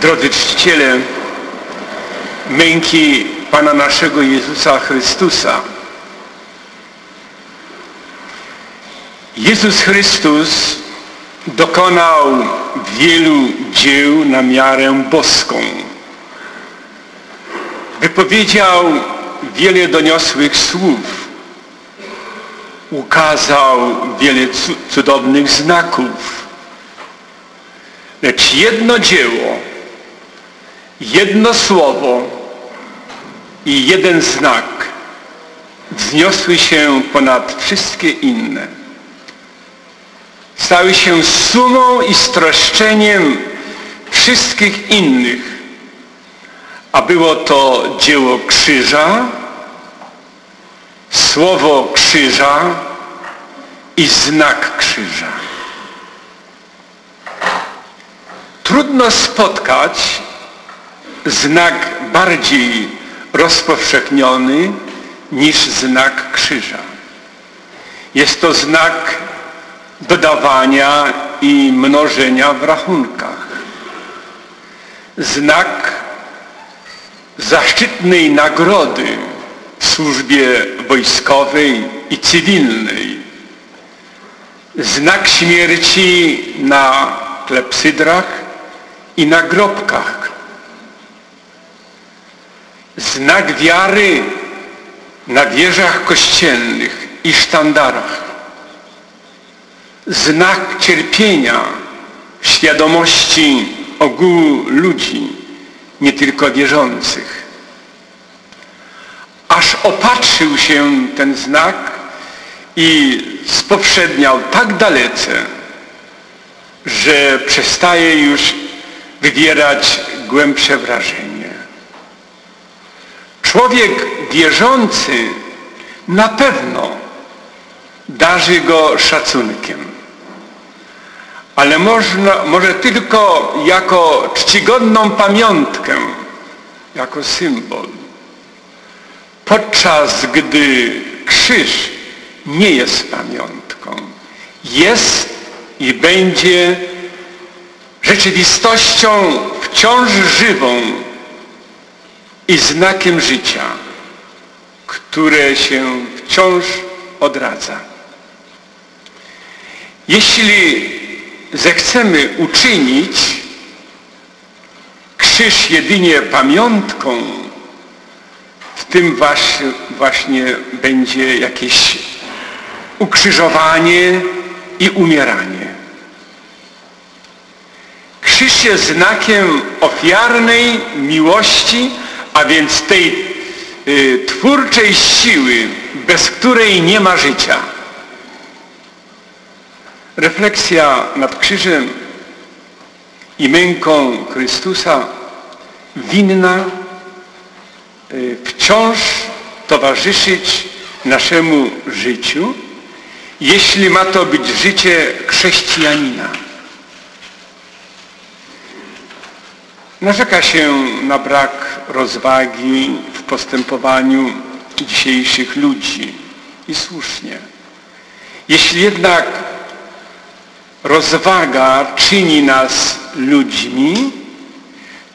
drodzy czciciele męki Pana naszego Jezusa Chrystusa. Jezus Chrystus dokonał wielu dzieł na miarę boską. Wypowiedział wiele doniosłych słów. Ukazał wiele cudownych znaków. Lecz jedno dzieło jedno słowo i jeden znak wzniosły się ponad wszystkie inne. Stały się sumą i streszczeniem wszystkich innych, a było to dzieło krzyża, słowo krzyża i znak krzyża. Trudno spotkać znak bardziej rozpowszechniony niż znak krzyża. Jest to znak dodawania i mnożenia w rachunkach. Znak zaszczytnej nagrody w służbie wojskowej i cywilnej. Znak śmierci na klepsydrach i na grobkach znak wiary na wieżach kościelnych i sztandarach, znak cierpienia świadomości ogółu ludzi, nie tylko wierzących. Aż opatrzył się ten znak i spowszedniał tak dalece, że przestaje już wywierać głębsze wrażenie. Człowiek wierzący na pewno darzy go szacunkiem. Ale można, może tylko jako czcigodną pamiątkę, jako symbol. Podczas gdy krzyż nie jest pamiątką. Jest i będzie rzeczywistością wciąż żywą, i znakiem życia, które się wciąż odradza. Jeśli zechcemy uczynić krzyż jedynie pamiątką, w tym właśnie będzie jakieś ukrzyżowanie i umieranie. Krzyż jest znakiem ofiarnej miłości, a więc tej y, twórczej siły, bez której nie ma życia. Refleksja nad krzyżem i męką Chrystusa winna y, wciąż towarzyszyć naszemu życiu, jeśli ma to być życie chrześcijanina. Narzeka się na brak rozwagi w postępowaniu dzisiejszych ludzi i słusznie. Jeśli jednak rozwaga czyni nas ludźmi,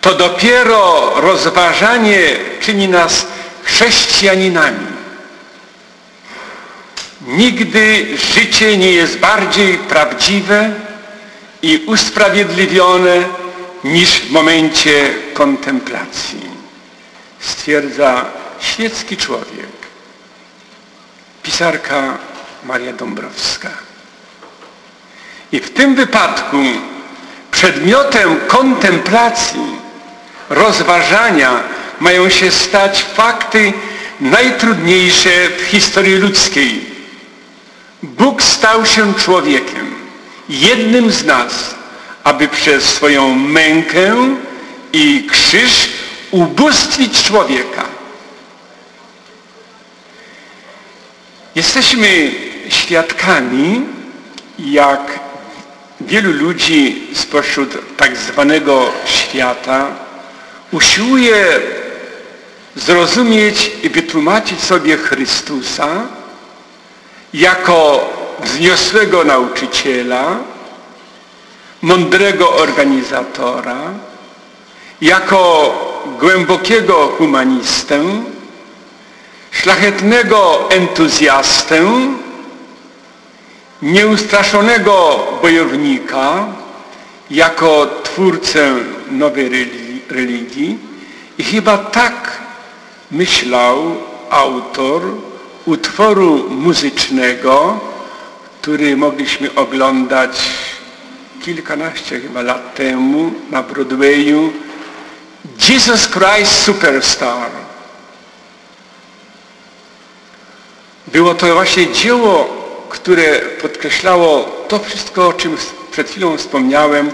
to dopiero rozważanie czyni nas chrześcijaninami. Nigdy życie nie jest bardziej prawdziwe i usprawiedliwione niż w momencie kontemplacji. Stwierdza świecki człowiek, pisarka Maria Dąbrowska. I w tym wypadku przedmiotem kontemplacji, rozważania mają się stać fakty najtrudniejsze w historii ludzkiej. Bóg stał się człowiekiem, jednym z nas, aby przez swoją mękę i krzyż ubóstwić człowieka. Jesteśmy świadkami, jak wielu ludzi spośród tak zwanego świata usiłuje zrozumieć i wytłumaczyć sobie Chrystusa jako wzniosłego nauczyciela, mądrego organizatora, jako głębokiego humanistę, szlachetnego entuzjastę, nieustraszonego bojownika, jako twórcę nowej religii. I chyba tak myślał autor utworu muzycznego, który mogliśmy oglądać kilkanaście chyba lat temu na Broadwayu Jesus Christ Superstar. Było to właśnie dzieło, które podkreślało to wszystko, o czym przed chwilą wspomniałem,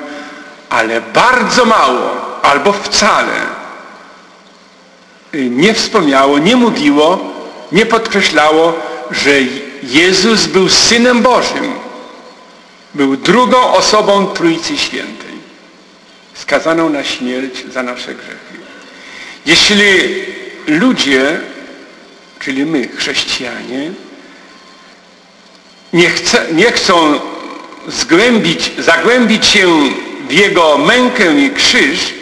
ale bardzo mało albo wcale nie wspomniało, nie mówiło, nie podkreślało, że Jezus był Synem Bożym. Był drugą osobą Trójcy Świętej, skazaną na śmierć za nasze grzechy. Jeśli ludzie, czyli my, chrześcijanie, nie, chce, nie chcą zgłębić, zagłębić się w Jego mękę i krzyż,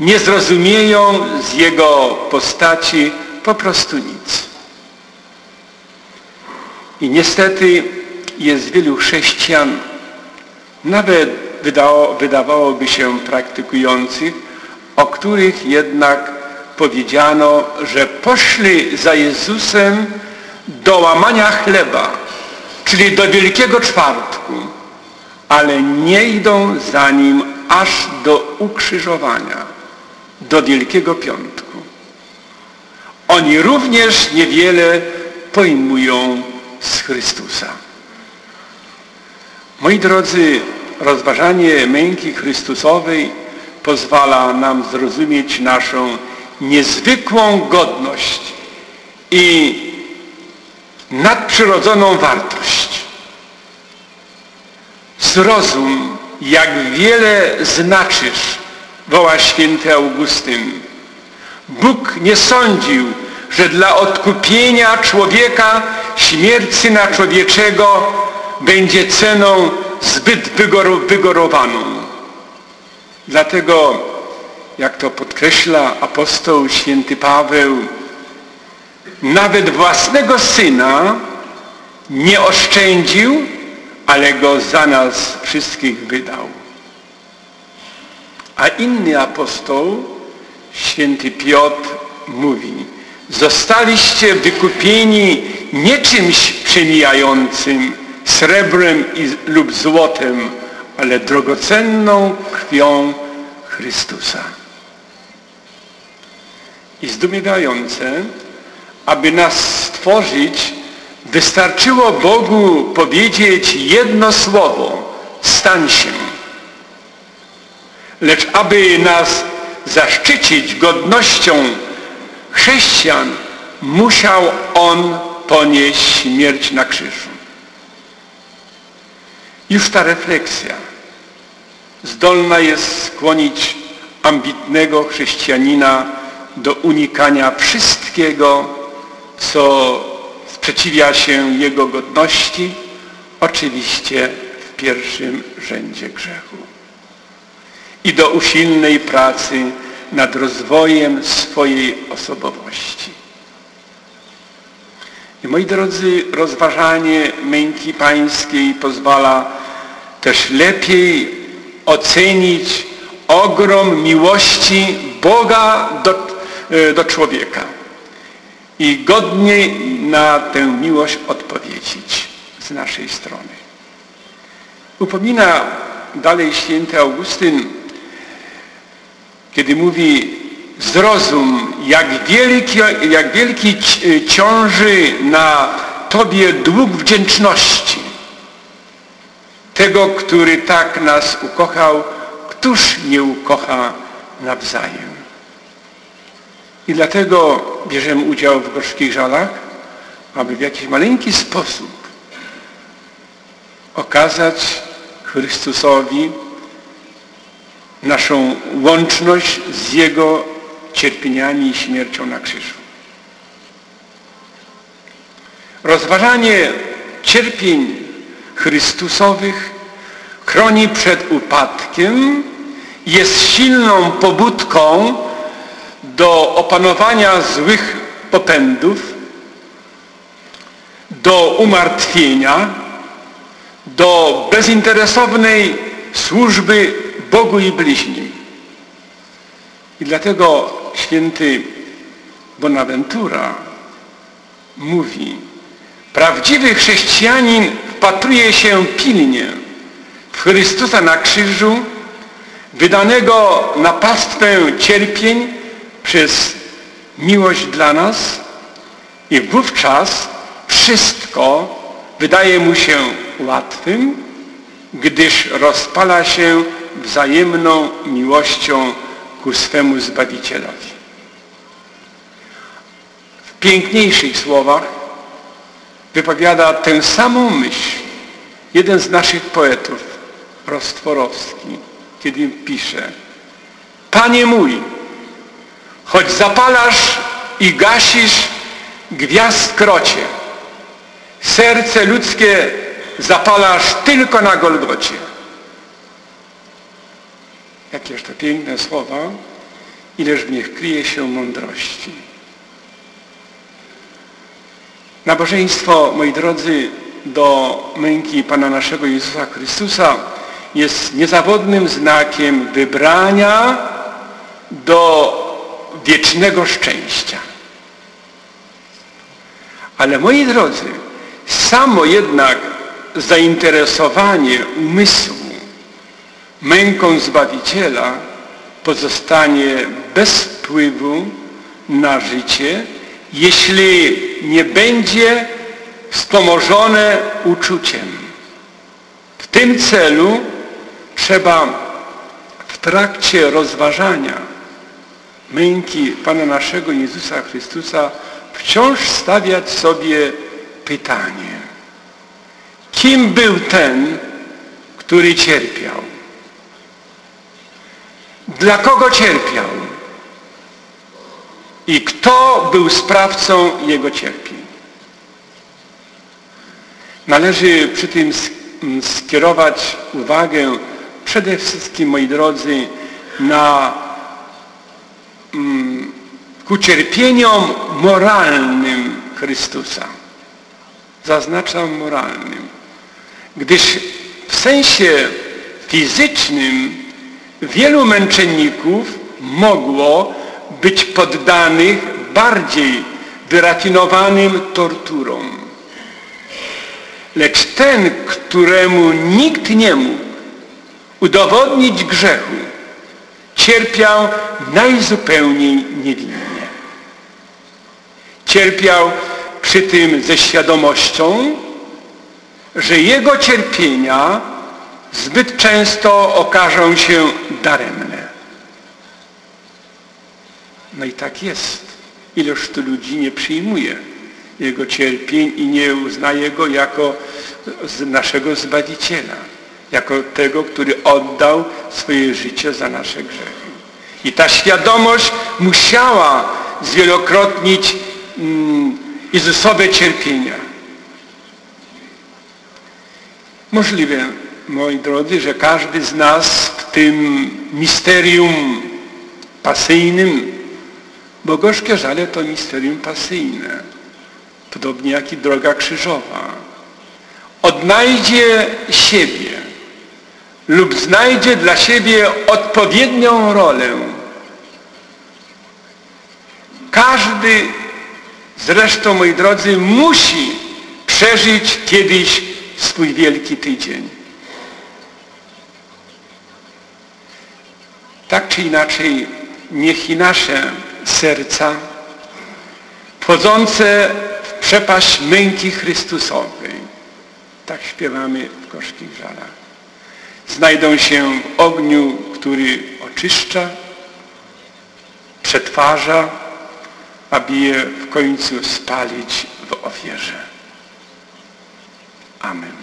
nie zrozumieją z Jego postaci po prostu nic. I niestety jest wielu chrześcijan, nawet wydało, wydawałoby się praktykujących, o których jednak powiedziano, że poszli za Jezusem do łamania chleba, czyli do Wielkiego Czwartku, ale nie idą za Nim aż do ukrzyżowania, do Wielkiego Piątku. Oni również niewiele pojmują z Chrystusa. Moi drodzy, rozważanie męki Chrystusowej pozwala nam zrozumieć naszą niezwykłą godność i nadprzyrodzoną wartość. Zrozum, jak wiele znaczysz, woła święty Augustyn. Bóg nie sądził, że dla odkupienia człowieka śmierć Syna Człowieczego będzie ceną zbyt wygorowaną. Dlatego, jak to podkreśla apostoł święty Paweł, nawet własnego Syna nie oszczędził, ale Go za nas wszystkich wydał. A inny apostoł, święty Piotr, mówi, zostaliście wykupieni nie czymś przemijającym, srebrem i, lub złotem, ale drogocenną krwią Chrystusa. I zdumiewające, aby nas stworzyć, wystarczyło Bogu powiedzieć jedno słowo, stań się. Lecz aby nas zaszczycić godnością chrześcijan, musiał On ponieść śmierć na krzyżu. Już ta refleksja zdolna jest skłonić ambitnego chrześcijanina do unikania wszystkiego, co sprzeciwia się jego godności, oczywiście w pierwszym rzędzie grzechu. I do usilnej pracy nad rozwojem swojej osobowości. I moi drodzy, rozważanie męki pańskiej pozwala też lepiej ocenić ogrom miłości Boga do, e, do człowieka i godnie na tę miłość odpowiedzieć z naszej strony. Upomina dalej święty Augustyn, kiedy mówi zrozum, jak wielki, jak wielki ciąży na Tobie dług wdzięczności tego, który tak nas ukochał, któż nie ukocha nawzajem. I dlatego bierzemy udział w gorzkich żalach, aby w jakiś maleńki sposób okazać Chrystusowi naszą łączność z Jego cierpieniami i śmiercią na krzyżu. Rozważanie cierpień Chrystusowych chroni przed upadkiem jest silną pobudką do opanowania złych popędów, do umartwienia, do bezinteresownej służby Bogu i bliźnim. I dlatego święty Bonaventura mówi, prawdziwy chrześcijanin wpatruje się pilnie Chrystusa na krzyżu, wydanego na pastwę cierpień przez miłość dla nas i wówczas wszystko wydaje mu się łatwym, gdyż rozpala się wzajemną miłością ku swemu Zbawicielowi. W piękniejszych słowach wypowiada tę samą myśl jeden z naszych poetów, Rostworowski, kiedy pisze Panie mój, choć zapalasz i gasisz gwiazd krocie, serce ludzkie zapalasz tylko na Golgocie. Jakież to piękne słowa, ileż w nich kryje się mądrości. Nabożeństwo, moi drodzy, do męki Pana naszego Jezusa Chrystusa jest niezawodnym znakiem wybrania do wiecznego szczęścia. Ale moi drodzy, samo jednak zainteresowanie umysłu męką Zbawiciela pozostanie bez wpływu na życie, jeśli nie będzie wspomożone uczuciem. W tym celu trzeba w trakcie rozważania męki Pana naszego Jezusa Chrystusa wciąż stawiać sobie pytanie. Kim był ten, który cierpiał? Dla kogo cierpiał? I kto był sprawcą jego cierpień? Należy przy tym skierować uwagę przede wszystkim, moi drodzy, na mm, ku cierpieniom moralnym Chrystusa. Zaznaczam moralnym. Gdyż w sensie fizycznym wielu męczenników mogło być poddanych bardziej wyrafinowanym torturom. Lecz ten, któremu nikt nie mógł udowodnić grzechu, cierpiał najzupełniej niewinnie. Cierpiał przy tym ze świadomością, że jego cierpienia zbyt często okażą się daremne. No i tak jest. Ileż tu ludzi nie przyjmuje jego cierpień i nie uznaje go jako naszego Zbawiciela, jako tego, który oddał swoje życie za nasze grzechy. I ta świadomość musiała zwielokrotnić mm, Jezusowe cierpienia. Możliwe, moi drodzy, że każdy z nas w tym misterium pasyjnym, bo gorzkie żale to misterium pasyjne, podobnie jak i droga krzyżowa, odnajdzie siebie lub znajdzie dla siebie odpowiednią rolę. Każdy zresztą, moi drodzy, musi przeżyć kiedyś swój wielki tydzień. Tak czy inaczej, niech i nasze serca wchodzące w przepaść męki Chrystusowej, tak śpiewamy w gorzkich żalach, znajdą się w ogniu, który oczyszcza, przetwarza, aby je w końcu spalić w ofierze. Amen.